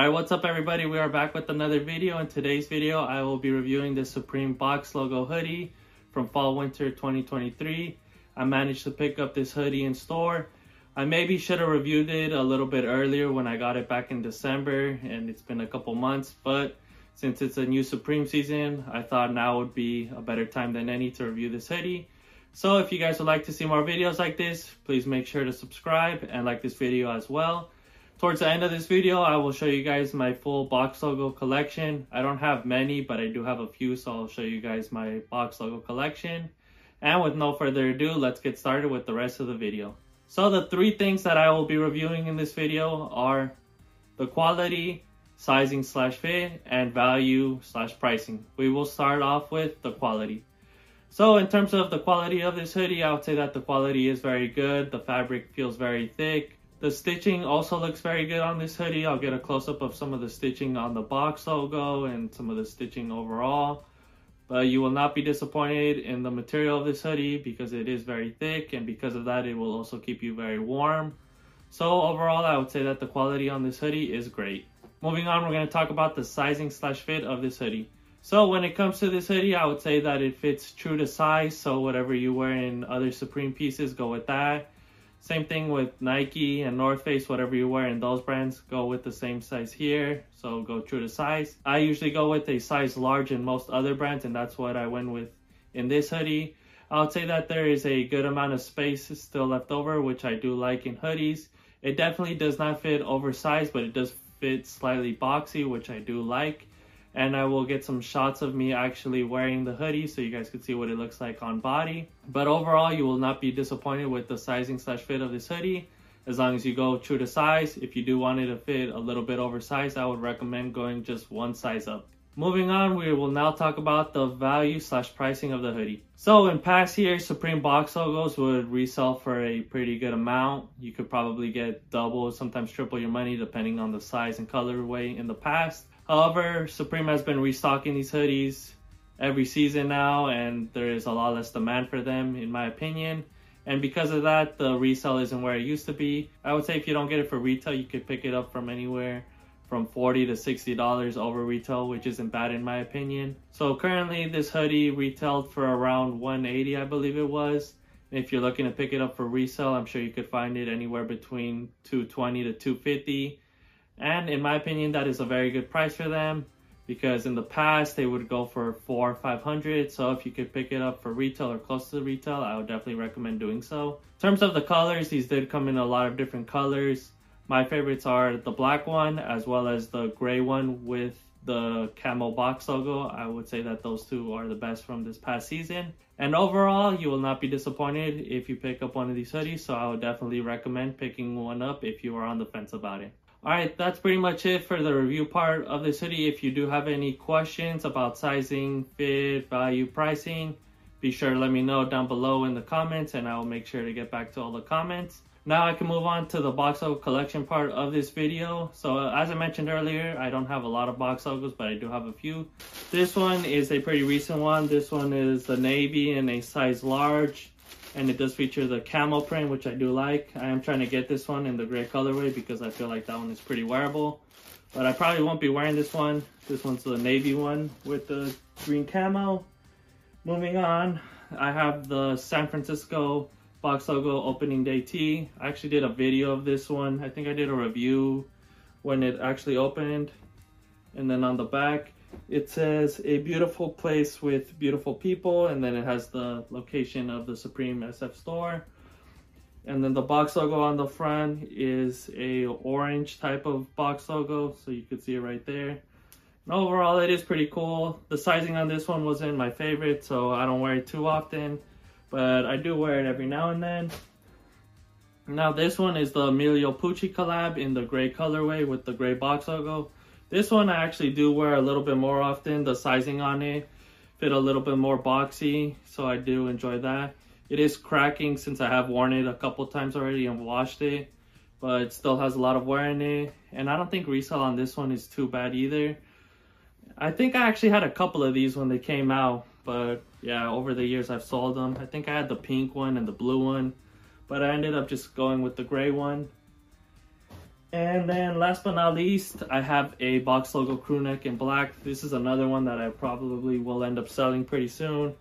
Alright, what's up everybody? We are back with another video. In today's video, I will be reviewing the Supreme Box Logo hoodie from Fall Winter 2023. I managed to pick up this hoodie in store. I maybe should have reviewed it a little bit earlier when I got it back in December and it's been a couple months, but since it's a new Supreme season, I thought now would be a better time than any to review this hoodie. So if you guys would like to see more videos like this, please make sure to subscribe and like this video as well. Towards the end of this video, I will show you guys my full box logo collection. I don't have many, but I do have a few, so I'll show you guys my box logo collection. And with no further ado, let's get started with the rest of the video. So the three things that I will be reviewing in this video are the quality, sizing slash fit, and value slash pricing. We will start off with the quality. So in terms of the quality of this hoodie, I would say that the quality is very good. The fabric feels very thick. The stitching also looks very good on this hoodie. I'll get a close-up of some of the stitching on the box logo and some of the stitching overall. But you will not be disappointed in the material of this hoodie because it is very thick and because of that it will also keep you very warm. So overall I would say that the quality on this hoodie is great. Moving on we're going to talk about the sizing slash fit of this hoodie. So when it comes to this hoodie I would say that it fits true to size so whatever you wear in other Supreme pieces go with that. Same thing with Nike and North Face, whatever you wear in those brands, go with the same size here. So go true to size. I usually go with a size large in most other brands, and that's what I went with in this hoodie. I would say that there is a good amount of space still left over, which I do like in hoodies. It definitely does not fit oversized, but it does fit slightly boxy, which I do like and I will get some shots of me actually wearing the hoodie so you guys can see what it looks like on body. But overall, you will not be disappointed with the sizing slash fit of this hoodie as long as you go true to size. If you do want it to fit a little bit oversized, I would recommend going just one size up. Moving on, we will now talk about the value slash pricing of the hoodie. So in past years, Supreme box logos would resell for a pretty good amount. You could probably get double, sometimes triple your money depending on the size and colorway in the past. However, Supreme has been restocking these hoodies every season now, and there is a lot less demand for them, in my opinion. And because of that, the resale isn't where it used to be. I would say if you don't get it for retail, you could pick it up from anywhere from 40 to 60 dollars over retail which isn't bad in my opinion so currently this hoodie retailed for around 180 i believe it was if you're looking to pick it up for resale i'm sure you could find it anywhere between 220 to 250 and in my opinion, that is a very good price for them because in the past they would go for four or five hundred. So if you could pick it up for retail or close to the retail, I would definitely recommend doing so. In terms of the colors, these did come in a lot of different colors. My favorites are the black one as well as the gray one with the camo box logo. I would say that those two are the best from this past season. And overall, you will not be disappointed if you pick up one of these hoodies. So I would definitely recommend picking one up if you are on the fence about it. Alright, that's pretty much it for the review part of this hoodie. If you do have any questions about sizing, fit, value, pricing, be sure to let me know down below in the comments and I will make sure to get back to all the comments. Now I can move on to the box logo collection part of this video. So as I mentioned earlier, I don't have a lot of box logos, but I do have a few. This one is a pretty recent one. This one is the navy in a size large and it does feature the camo print which I do like. I am trying to get this one in the gray colorway because I feel like that one is pretty wearable. But I probably won't be wearing this one. This one's the navy one with the green camo. Moving on, I have the San Francisco box logo opening day tee. I actually did a video of this one. I think I did a review when it actually opened. And then on the back, it says a beautiful place with beautiful people and then it has the location of the Supreme SF store. And then the box logo on the front is a orange type of box logo, so you can see it right there. And overall, it is pretty cool. The sizing on this one wasn't my favorite, so I don't wear it too often, but I do wear it every now and then. Now this one is the Emilio Pucci collab in the gray colorway with the gray box logo. This one I actually do wear a little bit more often. The sizing on it fit a little bit more boxy, so I do enjoy that. It is cracking since I have worn it a couple times already and washed it, but it still has a lot of wear in it. And I don't think resale on this one is too bad either. I think I actually had a couple of these when they came out, but yeah, over the years I've sold them. I think I had the pink one and the blue one, but I ended up just going with the gray one. And then last but not least, I have a box logo crew neck in black. This is another one that I probably will end up selling pretty soon.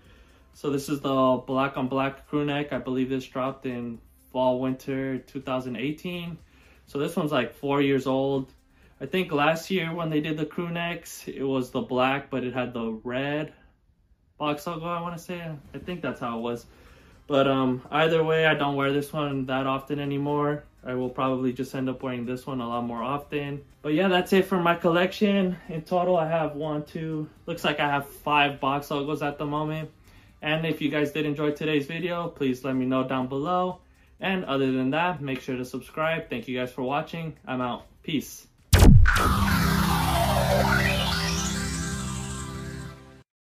So this is the black on black crew neck. I believe this dropped in fall winter 2018. So this one's like four years old. I think last year when they did the crew necks, it was the black, but it had the red box logo, I want to say. I think that's how it was. But um, either way, I don't wear this one that often anymore. I will probably just end up wearing this one a lot more often. But yeah, that's it for my collection. In total, I have one, two, looks like I have five box logos at the moment. And if you guys did enjoy today's video, please let me know down below. And other than that, make sure to subscribe. Thank you guys for watching. I'm out. Peace.